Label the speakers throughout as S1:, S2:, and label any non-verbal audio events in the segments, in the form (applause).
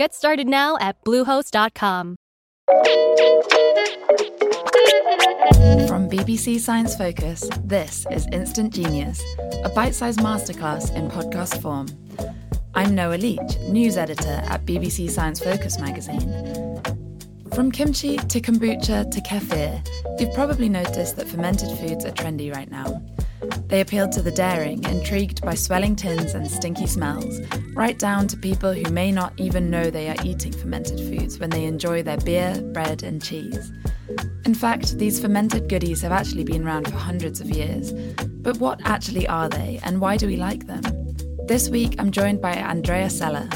S1: Get started now at bluehost.com.
S2: From BBC Science Focus, this is Instant Genius, a bite sized masterclass in podcast form. I'm Noah Leach, news editor at BBC Science Focus magazine. From kimchi to kombucha to kefir, you've probably noticed that fermented foods are trendy right now. They appeal to the daring, intrigued by swelling tins and stinky smells, right down to people who may not even know they are eating fermented foods when they enjoy their beer, bread, and cheese. In fact, these fermented goodies have actually been around for hundreds of years. But what actually are they, and why do we like them? This week, I'm joined by Andrea Sella,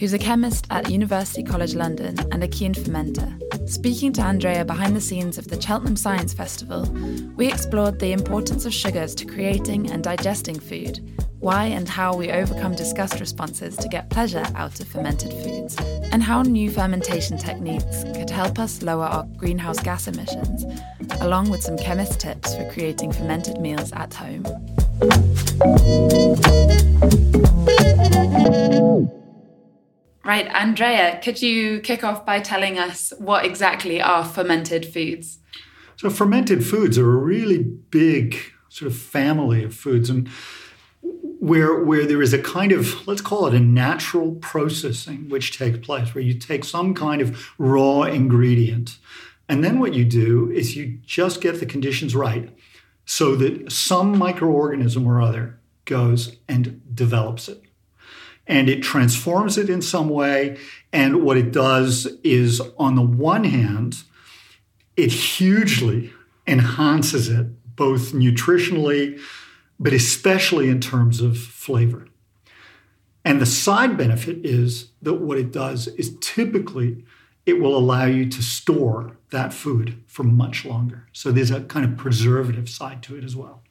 S2: who's a chemist at University College London and a keen fermenter. Speaking to Andrea behind the scenes of the Cheltenham Science Festival, we explored the importance of sugars to creating and digesting food, why and how we overcome disgust responses to get pleasure out of fermented foods, and how new fermentation techniques could help us lower our greenhouse gas emissions, along with some chemist tips for creating fermented meals at home. Right, Andrea, could you kick off by telling us what exactly are fermented foods?
S3: So, fermented foods are a really big sort of family of foods, and where where there is a kind of let's call it a natural processing which takes place, where you take some kind of raw ingredient, and then what you do is you just get the conditions right, so that some microorganism or other goes and develops it and it transforms it in some way. And what it does is, on the one hand, it hugely enhances it, both nutritionally, but especially in terms of flavor. And the side benefit is that what it does is typically it will allow you to store that food for much longer. So there's a kind of preservative side to it as well.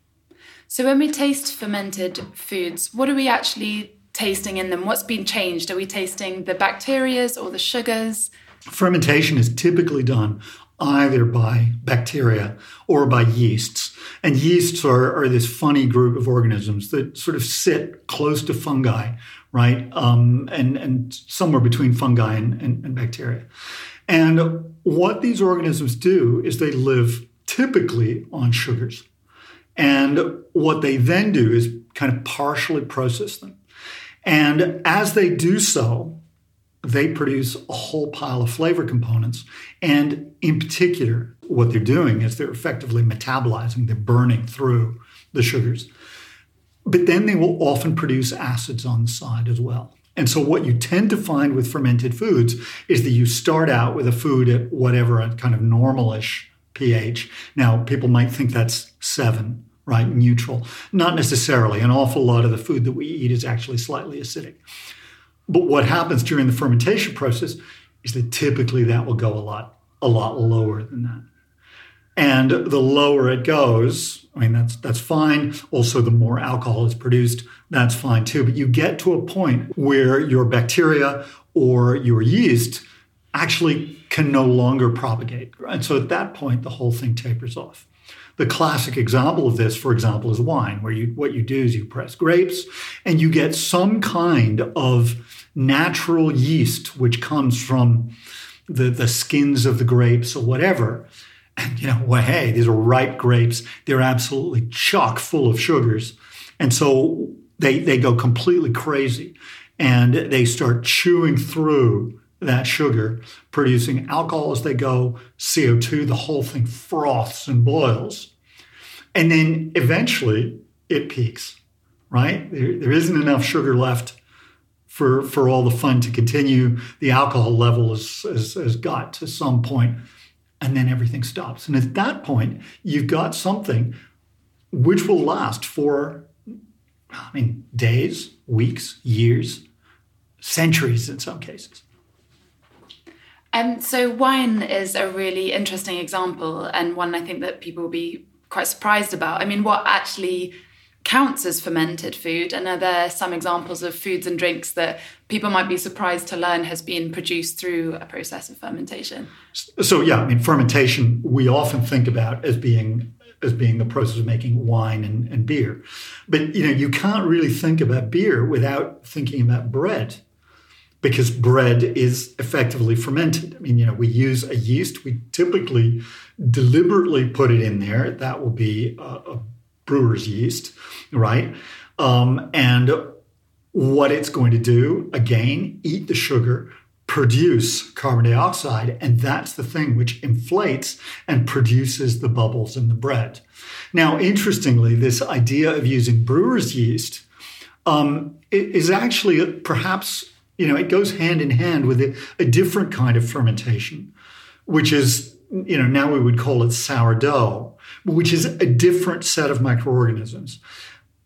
S2: So when we taste fermented foods, what are we actually tasting in them? What's been changed? Are we tasting the bacterias or the sugars?
S3: Fermentation is typically done either by bacteria or by yeasts. And yeasts are, are this funny group of organisms that sort of sit close to fungi, right? Um, and, and somewhere between fungi and, and, and bacteria. And what these organisms do is they live typically on sugars. And what they then do is kind of partially process them. And as they do so, they produce a whole pile of flavor components. And in particular, what they're doing is they're effectively metabolizing, they're burning through the sugars. But then they will often produce acids on the side as well. And so, what you tend to find with fermented foods is that you start out with a food at whatever a kind of normalish pH. Now, people might think that's seven, right? Neutral. Not necessarily. An awful lot of the food that we eat is actually slightly acidic. But what happens during the fermentation process is that typically that will go a lot, a lot lower than that. And the lower it goes, I mean, that's, that's fine. Also, the more alcohol is produced, that's fine too. But you get to a point where your bacteria or your yeast actually can no longer propagate. And so at that point, the whole thing tapers off. The classic example of this, for example, is wine, where you what you do is you press grapes and you get some kind of natural yeast which comes from the, the skins of the grapes or whatever. And you know, well, hey, these are ripe grapes. They're absolutely chock full of sugars. And so they they go completely crazy and they start chewing through that sugar, producing alcohol as they go, CO2, the whole thing froths and boils. And then eventually it peaks, right? There, there isn't enough sugar left for, for all the fun to continue. The alcohol level has, has, has got to some point, and then everything stops. And at that point, you've got something which will last for, I mean, days, weeks, years, centuries in some cases.
S2: Um, so wine is a really interesting example and one I think that people will be quite surprised about. I mean, what actually counts as fermented food? And are there some examples of foods and drinks that people might be surprised to learn has been produced through a process of fermentation?
S3: So yeah, I mean, fermentation we often think about as being as being the process of making wine and, and beer. But you know, you can't really think about beer without thinking about bread because bread is effectively fermented. I mean, you know, we use a yeast. We typically deliberately put it in there. That will be a, a brewer's yeast, right? Um, and what it's going to do, again, eat the sugar, produce carbon dioxide, and that's the thing which inflates and produces the bubbles in the bread. Now, interestingly, this idea of using brewer's yeast um, is actually perhaps you know, it goes hand in hand with a, a different kind of fermentation, which is, you know, now we would call it sourdough, which is a different set of microorganisms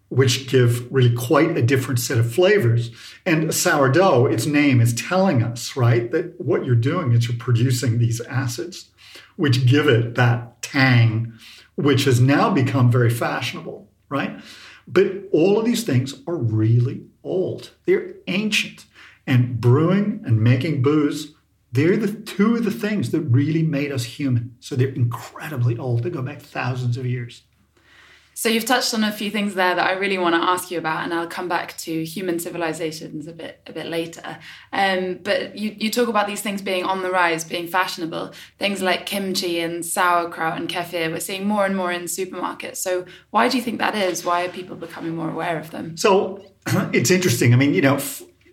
S3: which give really quite a different set of flavors. And sourdough, its name is telling us, right, that what you're doing is you're producing these acids, which give it that tang, which has now become very fashionable, right? But all of these things are really old, they're ancient. And brewing and making booze, they're the two of the things that really made us human. So they're incredibly old. They go back thousands of years.
S2: So you've touched on a few things there that I really want to ask you about, and I'll come back to human civilizations a bit a bit later. Um, but you, you talk about these things being on the rise, being fashionable. Things like kimchi and sauerkraut and kefir, we're seeing more and more in supermarkets. So why do you think that is? Why are people becoming more aware of them?
S3: So (clears throat) it's interesting. I mean, you know,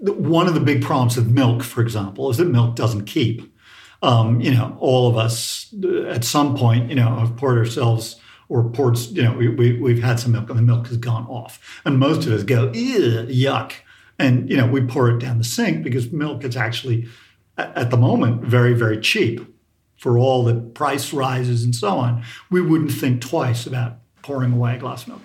S3: one of the big problems with milk, for example, is that milk doesn't keep. Um, you know, all of us uh, at some point, you know, have poured ourselves or poured, you know, we, we, we've had some milk and the milk has gone off. And most of us go, yuck. And, you know, we pour it down the sink because milk is actually, at the moment, very, very cheap for all the price rises and so on. We wouldn't think twice about pouring away a glass of milk.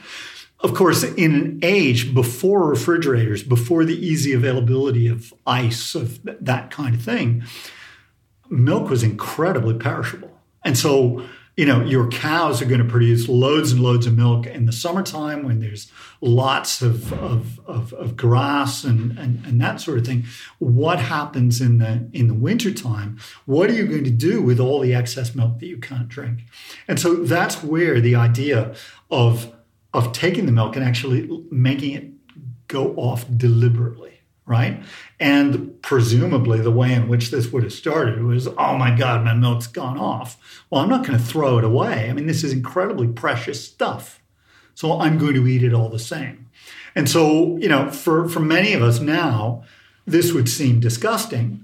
S3: Of course, in an age before refrigerators, before the easy availability of ice, of that kind of thing, milk was incredibly perishable. And so, you know, your cows are going to produce loads and loads of milk in the summertime when there's lots of, of, of, of grass and, and, and that sort of thing. What happens in the in the wintertime? What are you going to do with all the excess milk that you can't drink? And so that's where the idea of of taking the milk and actually making it go off deliberately, right? And presumably the way in which this would have started was, oh my God, my milk's gone off. Well, I'm not going to throw it away. I mean, this is incredibly precious stuff. So I'm going to eat it all the same. And so, you know, for, for many of us now, this would seem disgusting.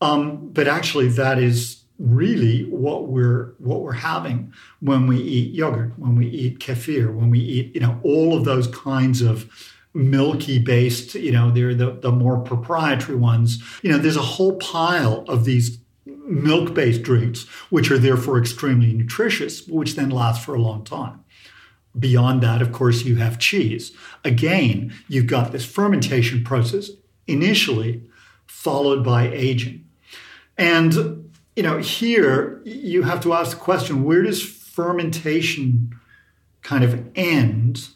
S3: Um, but actually, that is really what we're what we're having when we eat yogurt, when we eat kefir, when we eat you know all of those kinds of milky based, you know, they're the, the more proprietary ones. You know, there's a whole pile of these milk based drinks, which are therefore extremely nutritious, which then last for a long time. Beyond that, of course, you have cheese. Again, you've got this fermentation process initially, followed by aging. And, you know, here you have to ask the question where does fermentation kind of end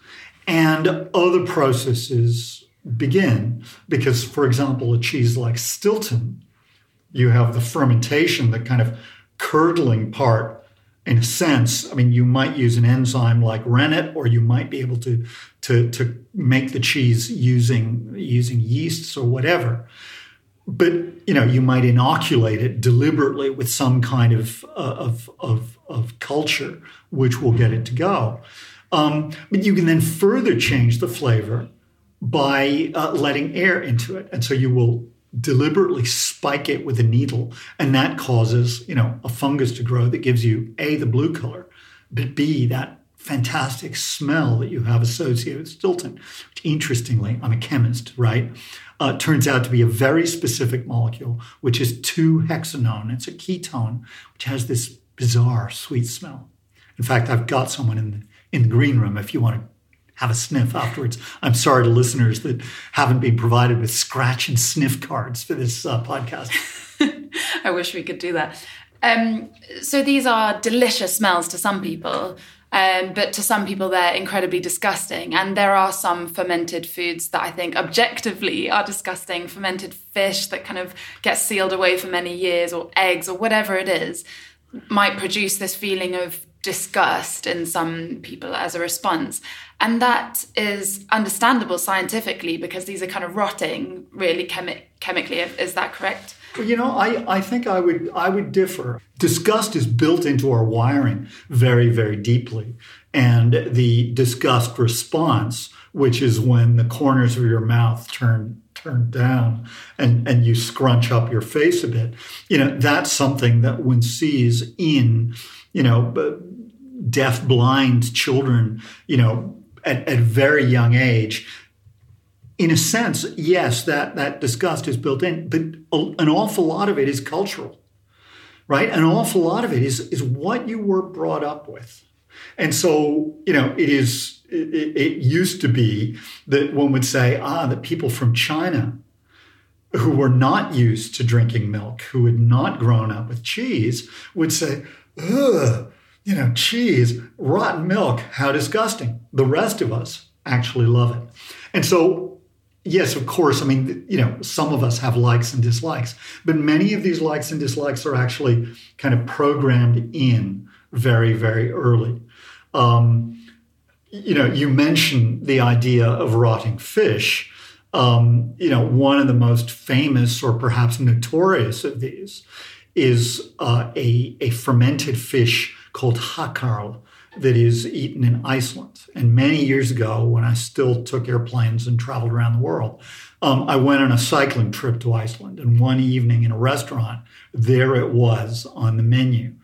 S3: and other processes begin? Because, for example, a cheese like Stilton, you have the fermentation, the kind of curdling part in a sense, I mean, you might use an enzyme like rennet, or you might be able to to to make the cheese using using yeasts or whatever. But you know, you might inoculate it deliberately with some kind of uh, of, of of culture, which will get it to go. Um, but you can then further change the flavor by uh, letting air into it, and so you will deliberately spike it with a needle and that causes you know a fungus to grow that gives you a the blue color but b that fantastic smell that you have associated with stilton which interestingly i'm a chemist right uh, turns out to be a very specific molecule which is 2-hexanone it's a ketone which has this bizarre sweet smell in fact i've got someone in the, in the green room if you want to have a sniff afterwards. I'm sorry to listeners that haven't been provided with scratch and sniff cards for this uh, podcast. (laughs)
S2: I wish we could do that. Um, so these are delicious smells to some people, um, but to some people they're incredibly disgusting. And there are some fermented foods that I think objectively are disgusting. Fermented fish that kind of gets sealed away for many years, or eggs, or whatever it is, might produce this feeling of disgust in some people as a response. And that is understandable scientifically because these are kind of rotting really chemi- chemically. Is that correct?
S3: Well, You know, I, I think I would I would differ. Disgust is built into our wiring very, very deeply. And the disgust response, which is when the corners of your mouth turn turn down and, and you scrunch up your face a bit, you know, that's something that one sees in, you know, deaf blind children, you know, at, at very young age, in a sense, yes, that, that disgust is built in, but an awful lot of it is cultural, right? An awful lot of it is, is what you were brought up with. And so, you know, it is, it, it used to be that one would say, ah, the people from China who were not used to drinking milk, who had not grown up with cheese, would say, ugh, you know, cheese, rotten milk, how disgusting. The rest of us actually love it. And so, yes, of course, I mean, you know, some of us have likes and dislikes, but many of these likes and dislikes are actually kind of programmed in very, very early. Um, you know, you mentioned the idea of rotting fish. Um, you know, one of the most famous or perhaps notorious of these is uh, a, a fermented fish called hakarl that is eaten in Iceland. And many years ago, when I still took airplanes and traveled around the world, um, I went on a cycling trip to Iceland. And one evening in a restaurant, there it was on the menu.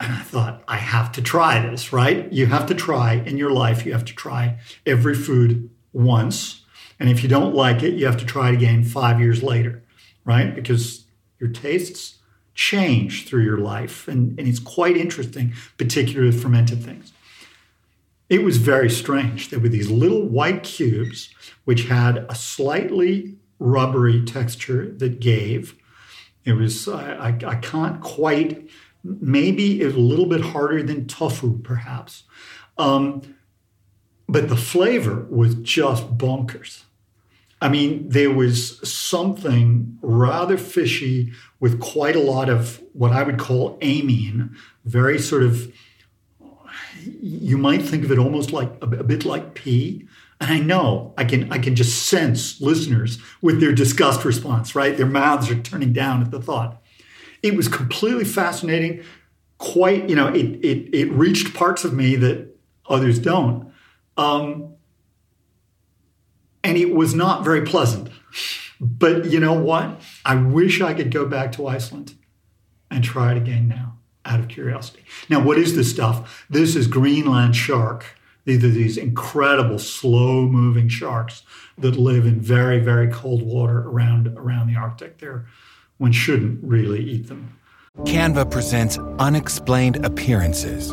S3: And I thought, I have to try this, right? You have to try in your life, you have to try every food once. And if you don't like it, you have to try it again five years later, right? Because your tastes change through your life. And, and it's quite interesting, particularly with fermented things. It was very strange. There were these little white cubes which had a slightly rubbery texture that gave. It was, I, I, I can't quite, maybe a little bit harder than tofu, perhaps. Um, but the flavor was just bonkers. I mean, there was something rather fishy with quite a lot of what I would call amine, very sort of, you might think of it almost like a, a bit like pee. And I know I can I can just sense listeners with their disgust response, right? Their mouths are turning down at the thought. It was completely fascinating. Quite, you know, it it it reached parts of me that others don't. Um, and it was not very pleasant. But you know what? I wish I could go back to Iceland and try it again now out of curiosity. Now, what is this stuff? This is Greenland shark These are these incredible slow moving sharks that live in very, very cold water around, around the Arctic. There, one shouldn't really eat them.
S4: Canva presents unexplained appearances.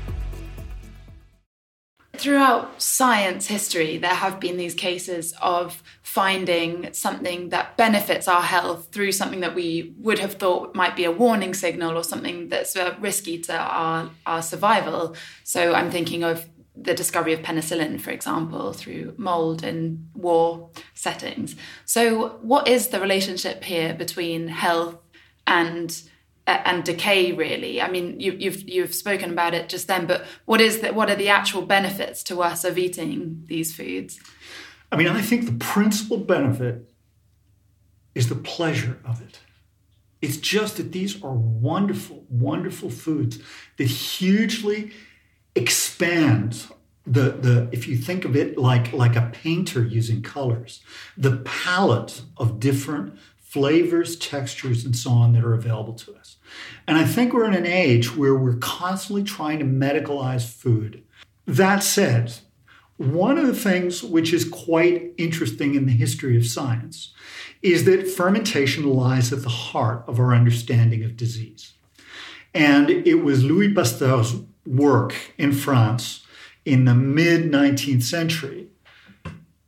S2: Throughout science history, there have been these cases of finding something that benefits our health through something that we would have thought might be a warning signal or something that's uh, risky to our, our survival. So I'm thinking of the discovery of penicillin, for example, through mold in war settings. So, what is the relationship here between health and and decay really. I mean you, you've you've spoken about it just then but what is that what are the actual benefits to us of eating these foods?
S3: I mean i think the principal benefit is the pleasure of it. It's just that these are wonderful wonderful foods that hugely expand the the if you think of it like like a painter using colors the palette of different flavors, textures, and so on that are available to us. And I think we're in an age where we're constantly trying to medicalize food. That said, one of the things which is quite interesting in the history of science is that fermentation lies at the heart of our understanding of disease. And it was Louis Pasteur's work in France in the mid 19th century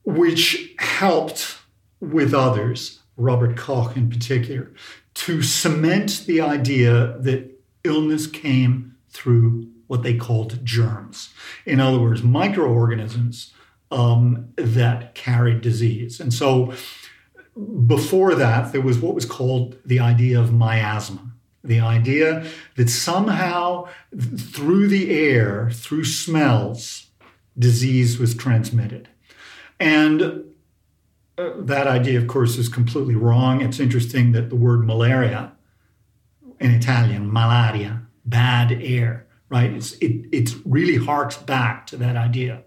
S3: which helped with others Robert Koch in particular, to cement the idea that illness came through what they called germs. In other words, microorganisms um, that carried disease. And so before that, there was what was called the idea of miasma. The idea that somehow through the air, through smells, disease was transmitted. And that idea, of course, is completely wrong. It's interesting that the word malaria in Italian, malaria, bad air, right? It's, it it really harks back to that idea.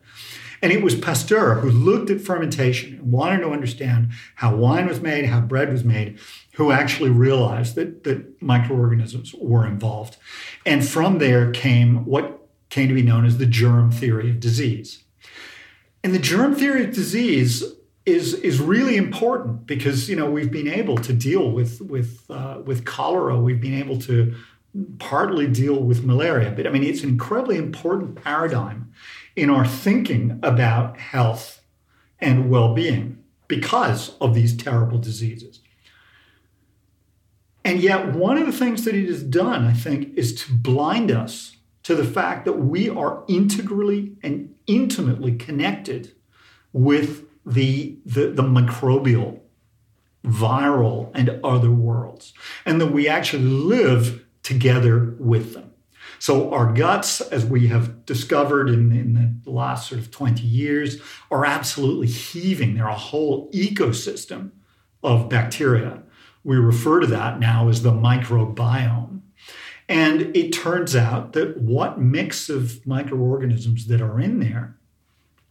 S3: And it was Pasteur who looked at fermentation and wanted to understand how wine was made, how bread was made, who actually realized that, that microorganisms were involved. And from there came what came to be known as the germ theory of disease. And the germ theory of disease is is really important because you know we've been able to deal with with uh, with cholera. We've been able to partly deal with malaria, but I mean it's an incredibly important paradigm in our thinking about health and well-being because of these terrible diseases. And yet, one of the things that it has done, I think, is to blind us to the fact that we are integrally and intimately connected with the, the, the microbial, viral, and other worlds, and that we actually live together with them. So our guts, as we have discovered in, in, the last sort of 20 years, are absolutely heaving. They're a whole ecosystem of bacteria. We refer to that now as the microbiome. And it turns out that what mix of microorganisms that are in there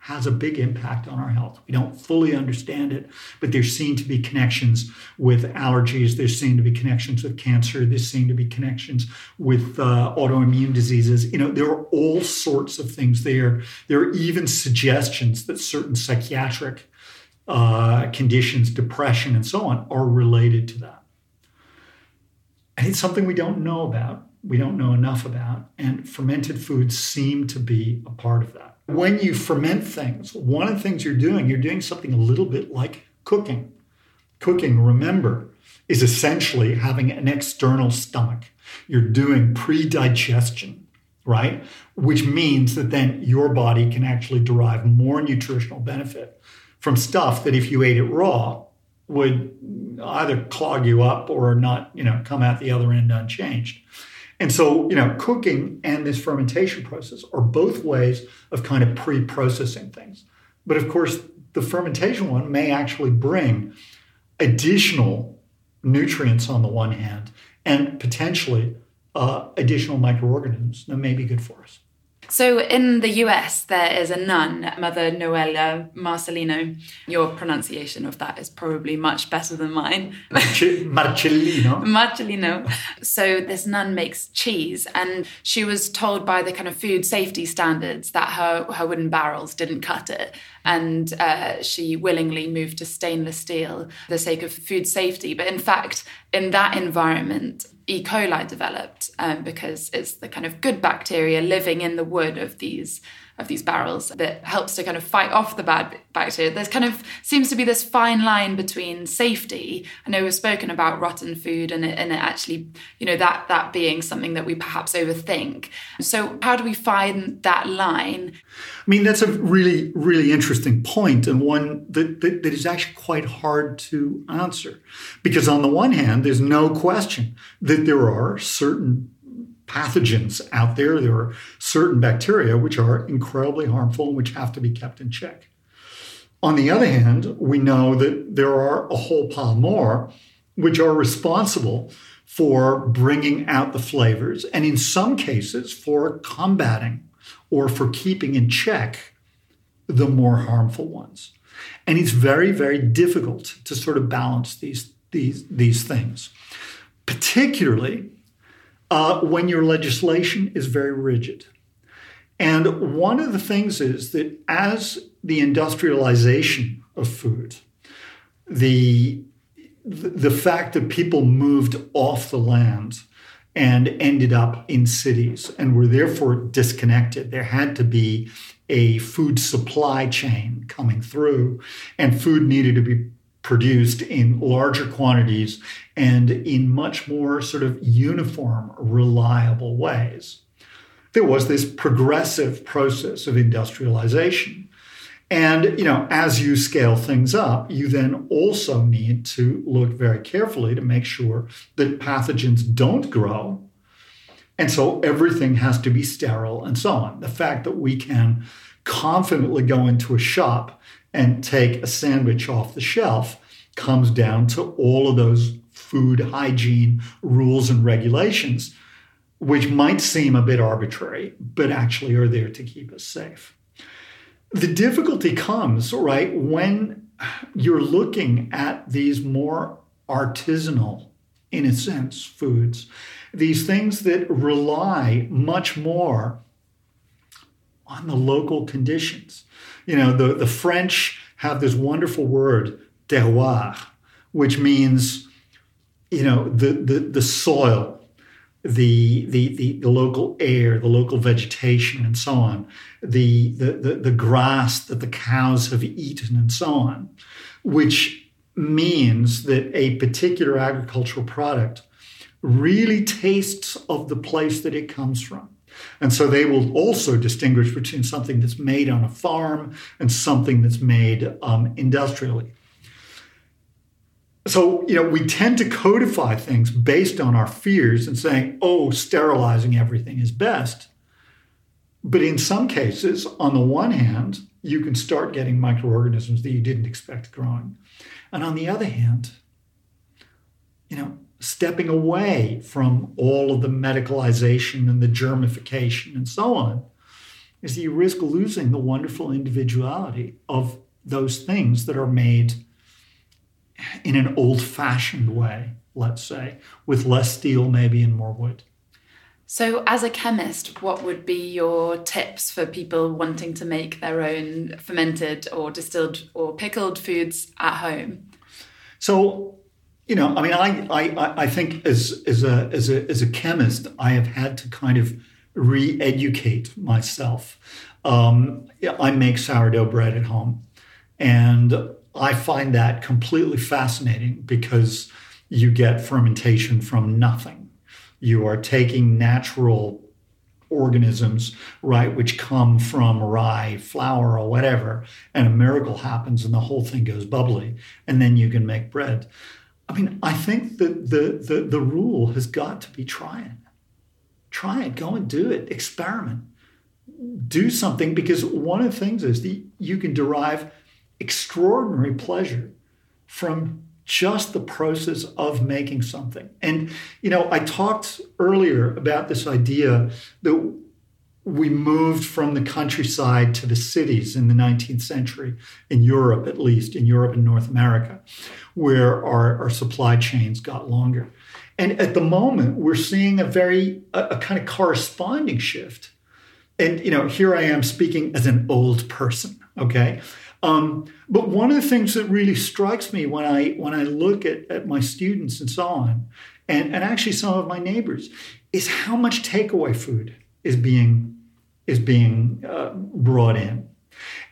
S3: has a big impact on our health. We don't fully understand it, but there seem to be connections with allergies. There seem to be connections with cancer. There seem to be connections with uh, autoimmune diseases. You know, there are all sorts of things there. There are even suggestions that certain psychiatric uh, conditions, depression, and so on, are related to that. And it's something we don't know about. We don't know enough about. And fermented foods seem to be a part of that when you ferment things, one of the things you're doing, you're doing something a little bit like cooking. Cooking, remember, is essentially having an external stomach. You're doing pre digestion, right? Which means that then your body can actually derive more nutritional benefit from stuff that if you ate it raw would either clog you up or not, you know, come out the other end unchanged. And so, you know, cooking and this fermentation process are both ways of kind of pre processing things. But of course, the fermentation one may actually bring additional nutrients on the one hand and potentially uh, additional microorganisms that may be good for us.
S2: So in the US, there is a nun, Mother Noelia Marcellino. Your pronunciation of that is probably much better than mine.
S3: Marcellino. (laughs)
S2: Marcellino. So this nun makes cheese, and she was told by the kind of food safety standards that her, her wooden barrels didn't cut it. And uh, she willingly moved to stainless steel for the sake of food safety. But in fact, in that environment, E. coli developed um, because it's the kind of good bacteria living in the wood of these of these barrels that helps to kind of fight off the bad bacteria. There's kind of seems to be this fine line between safety. I know we've spoken about rotten food and it, and it actually, you know, that that being something that we perhaps overthink. So how do we find that line?
S3: I mean, that's a really, really interesting point and one that, that, that is actually quite hard to answer. Because on the one hand, there's no question that there are certain pathogens out there. There are certain bacteria which are incredibly harmful and which have to be kept in check. On the other hand, we know that there are a whole pile more which are responsible for bringing out the flavors and in some cases for combating or for keeping in check the more harmful ones. And it's very, very difficult to sort of balance these, these, these things, particularly uh, when your legislation is very rigid. And one of the things is that as the industrialization of food, the, the fact that people moved off the land and ended up in cities and were therefore disconnected, there had to be a food supply chain coming through, and food needed to be produced in larger quantities and in much more sort of uniform, reliable ways. There was this progressive process of industrialization. And, you know, as you scale things up, you then also need to look very carefully to make sure that pathogens don't grow. And so everything has to be sterile and so on. The fact that we can confidently go into a shop and take a sandwich off the shelf comes down to all of those food hygiene rules and regulations, which might seem a bit arbitrary, but actually are there to keep us safe. The difficulty comes, right, when you're looking at these more artisanal, in a sense, foods, these things that rely much more on the local conditions. You know, the, the French have this wonderful word, terroir, which means, you know, the, the, the soil, the, the, the, the, local air, the local vegetation, and so on, the, the, the, the grass that the cows have eaten, and so on, which means that a particular agricultural product really tastes of the place that it comes from. And so they will also distinguish between something that's made on a farm and something that's made um, industrially. So, you know, we tend to codify things based on our fears and saying, oh, sterilizing everything is best. But in some cases, on the one hand, you can start getting microorganisms that you didn't expect growing. And on the other hand, you know, stepping away from all of the medicalization and the germification and so on is you risk losing the wonderful individuality of those things that are made in an old fashioned way, let's say, with less steel maybe and more wood.
S2: So, as a chemist, what would be your tips for people wanting to make their own fermented or distilled or pickled foods at home?
S3: So, you know, I mean, I, I, I think as, as, a, as, a, as a chemist, I have had to kind of re educate myself. Um, I make sourdough bread at home. And I find that completely fascinating because you get fermentation from nothing. You are taking natural organisms, right, which come from rye, flour, or whatever, and a miracle happens and the whole thing goes bubbly, and then you can make bread. I mean, I think that the, the, the rule has got to be try it. Try it, go and do it, experiment. Do something because one of the things is that you can derive extraordinary pleasure from just the process of making something. And, you know, I talked earlier about this idea that we moved from the countryside to the cities in the 19th century, in Europe at least, in Europe and North America, where our, our supply chains got longer. And at the moment, we're seeing a very, a, a kind of corresponding shift. And, you know, here I am speaking as an old person, okay? Um, but one of the things that really strikes me when I when I look at, at my students and so on, and, and actually some of my neighbors, is how much takeaway food is being is being uh, brought in,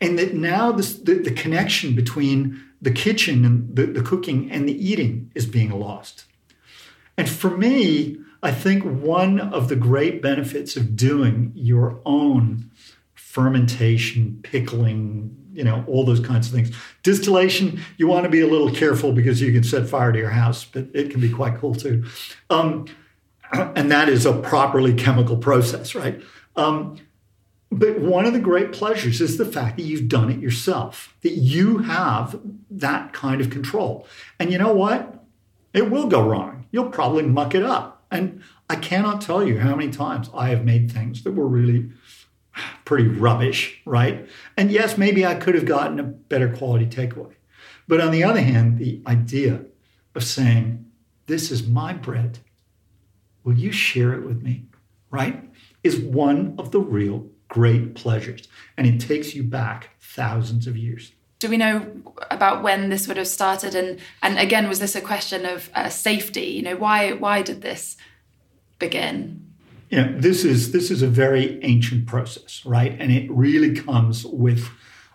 S3: and that now this, the, the connection between the kitchen and the, the cooking and the eating is being lost. And for me, I think one of the great benefits of doing your own fermentation, pickling, you know, all those kinds of things. Distillation, you want to be a little careful because you can set fire to your house, but it can be quite cool too. Um, (clears throat) and that is a properly chemical process, right? Um, but one of the great pleasures is the fact that you've done it yourself, that you have that kind of control. And you know what? It will go wrong. You'll probably muck it up. And I cannot tell you how many times I have made things that were really pretty rubbish, right? And yes, maybe I could have gotten a better quality takeaway. But on the other hand, the idea of saying, This is my bread, will you share it with me, right? Is one of the real great pleasures. And it takes you back thousands of years.
S2: Do we know about when this would have started? And, and again, was this a question of uh, safety? You know, why, why did this begin?
S3: know, this is this is a very ancient process, right? And it really comes with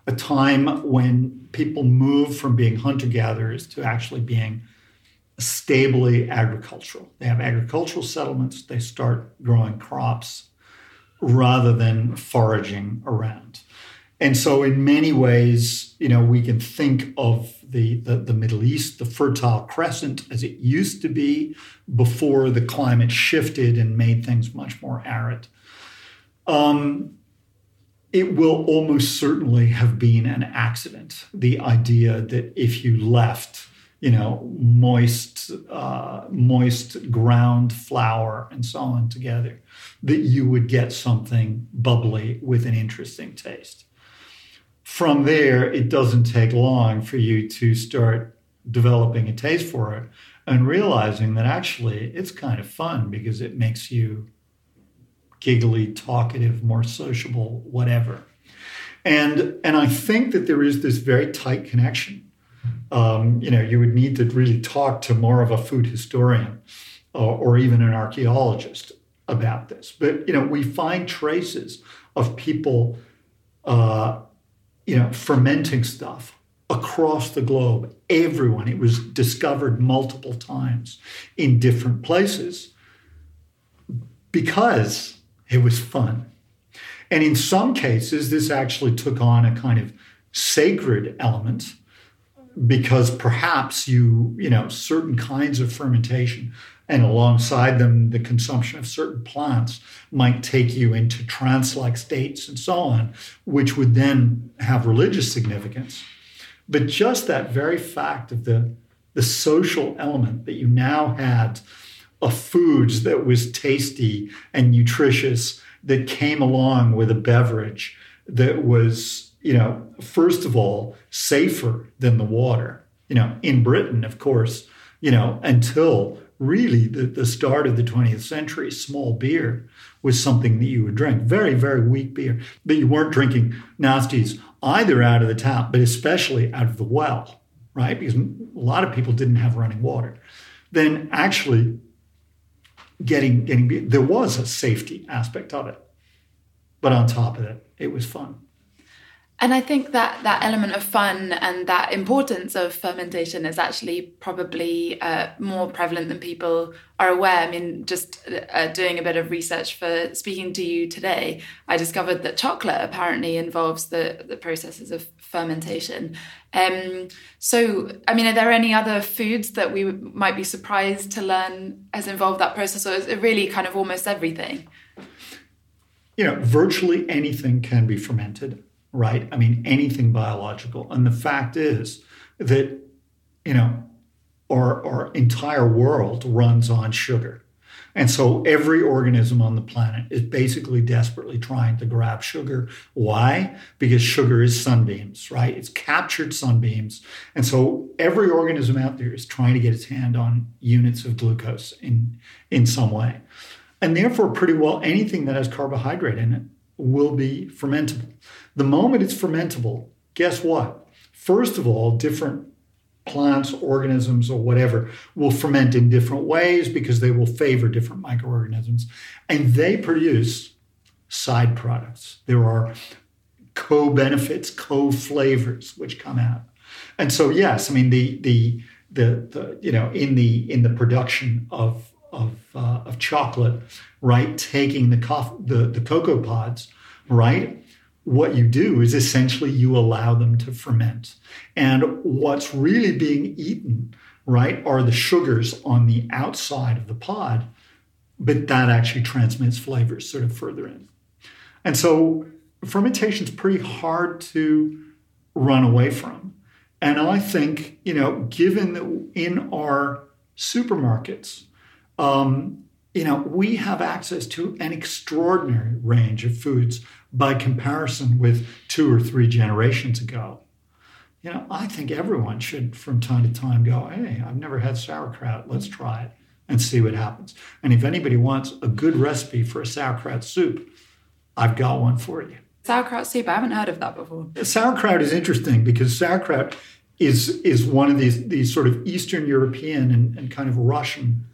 S3: a time when people move from being hunter gatherers to actually being stably agricultural. They have agricultural settlements. They start growing crops rather than foraging around. And so, in many ways, you know, we can think of the, the, the, Middle East, the Fertile Crescent, as it used to be before the climate shifted and made things much more arid. Um, it will almost certainly have been an accident. The idea that if you left, you know, moist, uh, moist ground flour and so on together, that you would get something bubbly with an interesting taste from there, it doesn't take long for you to start developing a taste for it and realizing that actually it's kind of fun because it makes you giggly, talkative, more sociable, whatever. And and I think that there is this very tight connection. Um, you know, you would need to really talk to more of a food historian or, or even an archaeologist about this. But you know, we find traces of people uh, you know, fermenting stuff across the globe. Everyone. It was discovered multiple times in different places because it was fun. And in some cases, this actually took on a kind of sacred element because perhaps you, you know, certain kinds of fermentation and alongside them, the consumption of certain plants might take you into trance like states and so on, which would then have religious significance. But just that very fact of the, the social element that you now had of foods that was tasty and nutritious that came along with a beverage that was, you know, first of all, safer than the water. You know, in Britain, of course, you know, until really the, the start of the 20th century, small beer was something that you would drink. Very, very weak beer. But you weren't drinking nasties either out of the tap, but especially out of the well, right? Because a lot of people didn't have running water. Then actually getting getting beer, there was a safety aspect of it. But on top of it, it was fun.
S2: And I think that that element of fun and that importance of fermentation is actually probably uh, more prevalent than people are aware. I mean, just uh, doing a bit of research for speaking to you today, I discovered that chocolate apparently involves the, the processes of fermentation. Um, so, I mean, are there any other foods that we might be surprised to learn has involved that process, or is it really kind of almost everything?
S3: You know, virtually anything can be fermented right? I mean, anything biological. And the fact is that, you know, our, our entire world runs on sugar. And so every organism on the planet is basically desperately trying to grab sugar. Why? Because sugar is sunbeams, right? It's captured sunbeams. And so every organism out there is trying to get its hand on units of glucose in, in some way. And therefore, pretty well anything that has carbohydrate in it will be fermentable. The moment it's fermentable, guess what? First of all, different plants, organisms, or whatever will ferment in different ways because they will favor different microorganisms. And they produce side products. There are co benefits, co flavors which come out. And so, yes, I mean, the, the, the, the you know, in the, in the production of, of, uh, of chocolate, right, taking the, cof- the, the cocoa pods, right, what you do is essentially you allow them to ferment. And what's really being eaten, right, are the sugars on the outside of the pod, but that actually transmits flavors sort of further in. And so fermentation is pretty hard to run away from. And I think, you know, given that in our supermarkets, um, you know, we have access to an extraordinary range of foods by comparison with two or three generations ago. You know, I think everyone should from time to time go, hey, I've never had sauerkraut. Let's try it and see what happens. And if anybody wants a good recipe for a sauerkraut soup, I've got one for you.
S2: Sauerkraut soup, I haven't heard of that before.
S3: Sauerkraut is interesting because sauerkraut is is one of these these sort of Eastern European and, and kind of Russian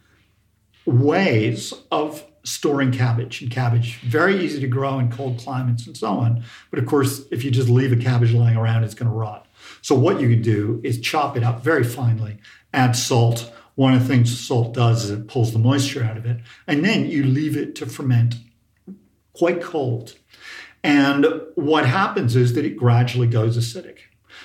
S3: ways of storing cabbage and cabbage very easy to grow in cold climates and so on. But of course if you just leave a cabbage lying around it's going to rot. So what you can do is chop it up very finely add salt. One of the things salt does is it pulls the moisture out of it and then you leave it to ferment quite cold. And what happens is that it gradually goes acidic.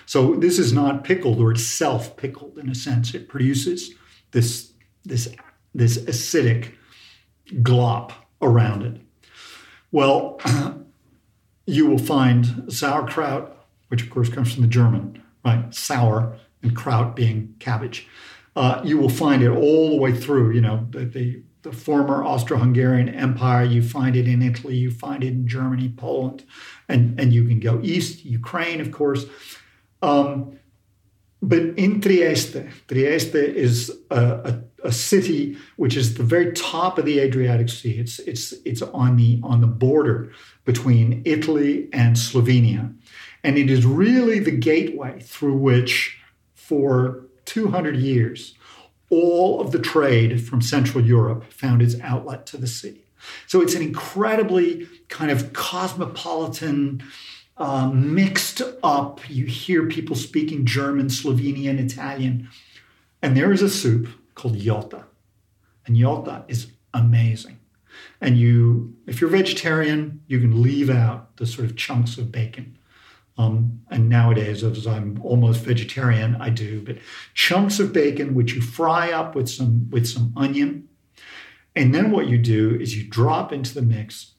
S3: So this is not pickled or it's self pickled in a sense. It produces this this this acidic glop around it. Well, (clears throat) you will find sauerkraut, which of course comes from the German, right? Sour and kraut being cabbage. Uh, you will find it all the way through, you know, the, the, the former Austro-Hungarian Empire. You find it in Italy, you find it in Germany, Poland, and, and you can go east, Ukraine, of course. Um, but in Trieste, Trieste is a, a a city which is the very top of the Adriatic Sea. It's it's it's on the on the border between Italy and Slovenia, and it is really the gateway through which, for 200 years, all of the trade from Central Europe found its outlet to the sea. So it's an incredibly kind of cosmopolitan. Uh, mixed up, you hear people speaking German, Slovenian, Italian, and there is a soup called Jota. And Jota is amazing. And you, if you're vegetarian, you can leave out the sort of chunks of bacon. Um, and nowadays, as I'm almost vegetarian, I do. But chunks of bacon, which you fry up with some with some onion, and then what you do is you drop into the mix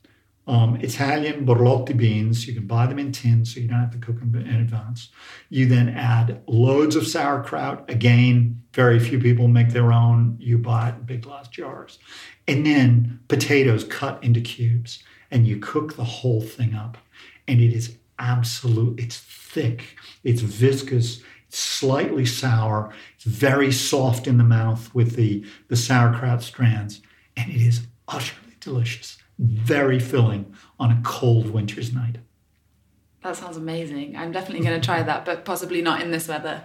S3: um, Italian borlotti beans. You can buy them in tins, so you don't have to cook them in advance. You then add loads of sauerkraut. Again, very few people make their own. You buy it in big glass jars. And then potatoes cut into cubes, and you cook the whole thing up. And it is absolute, it's thick, it's viscous, it's slightly sour, it's very soft in the mouth with the, the sauerkraut strands, and it is utterly delicious very filling on a cold winter's night.
S2: That sounds amazing. I'm definitely going to try that, but possibly not in this weather.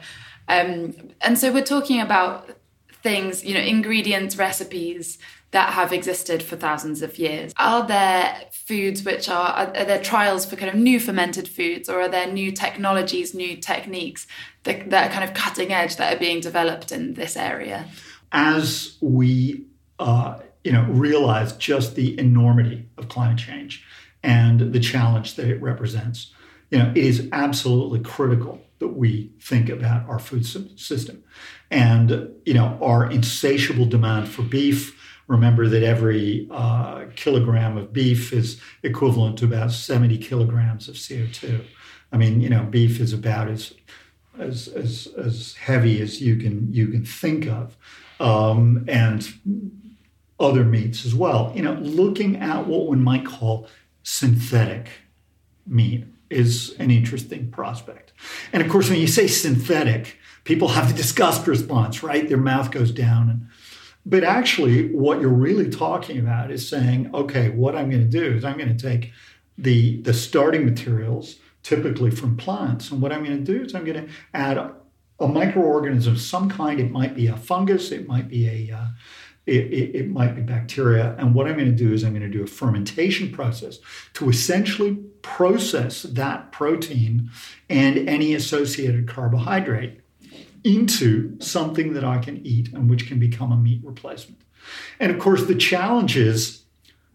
S2: Um, and so we're talking about things, you know, ingredients, recipes that have existed for thousands of years. Are there foods which are, are, are there trials for kind of new fermented foods or are there new technologies, new techniques that, that are kind of cutting edge that are being developed in this area?
S3: As we uh, you know, realize just the enormity of climate change and the challenge that it represents, you know, it is absolutely critical that we think about our food system. And you know our insatiable demand for beef remember that every uh, kilogram of beef is equivalent to about 70 kilograms of CO2. I mean, you know, beef is about as as as, as heavy as you can you can think of, um, and other meats as well. You know, looking at what one might call synthetic meat is an interesting prospect. And of course, when you say synthetic, people have the disgust response, right? Their mouth goes down and but actually, what you're really talking about is saying, okay, what I'm going to do is I'm going to take the, the starting materials, typically from plants, and what I'm going to do is I'm going to add a, a microorganism of some kind. It might be a fungus, it might be a uh, it, it, it, might be bacteria. And what I'm going to do is I'm going to do a fermentation process to essentially process that protein and any associated carbohydrate into something that I can eat and which can become a meat replacement. And of course, the challenge is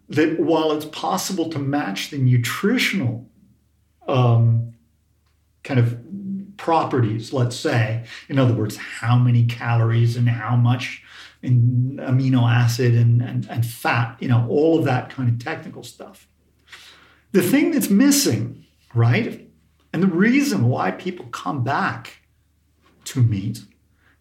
S3: that while it's possible to match the nutritional um, kind of properties, let's say, in other words, how many calories and how much in amino acid and, and, and fat, you know, all of that kind of technical stuff. The thing that's missing, right? And the reason why people come back to meat.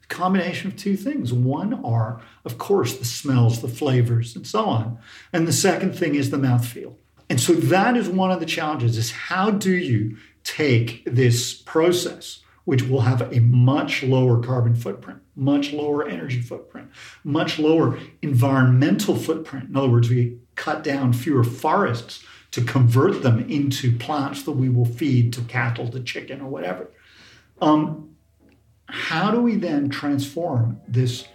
S3: Combination of two things. One are, of course, the smells, the flavors, and so on. And the second thing is the mouthfeel. And so that is one of the challenges is how do you take this process, which will have a much lower carbon footprint, much lower energy footprint, much lower environmental footprint. In other words, we cut down fewer forests to convert them into plants that we will feed to cattle, to chicken, or whatever. Um, how do we then transform this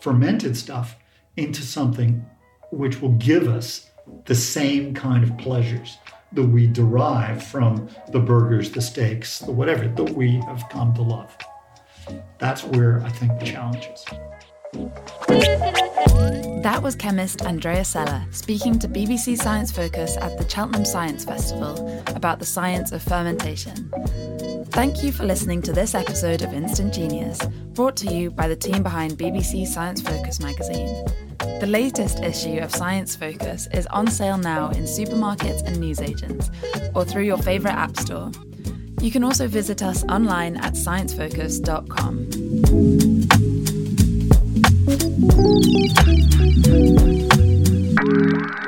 S3: fermented stuff into something which will give us the same kind of pleasures that we derive from the burgers, the steaks, the whatever that we have come to love? That's where I think the challenge is.
S2: That was chemist Andrea Sella speaking to BBC Science Focus at the Cheltenham Science Festival about the science of fermentation. Thank you for listening to this episode of Instant Genius, brought to you by the team behind BBC Science Focus magazine. The latest issue of Science Focus is on sale now in supermarkets and newsagents, or through your favourite app store. You can also visit us online at sciencefocus.com.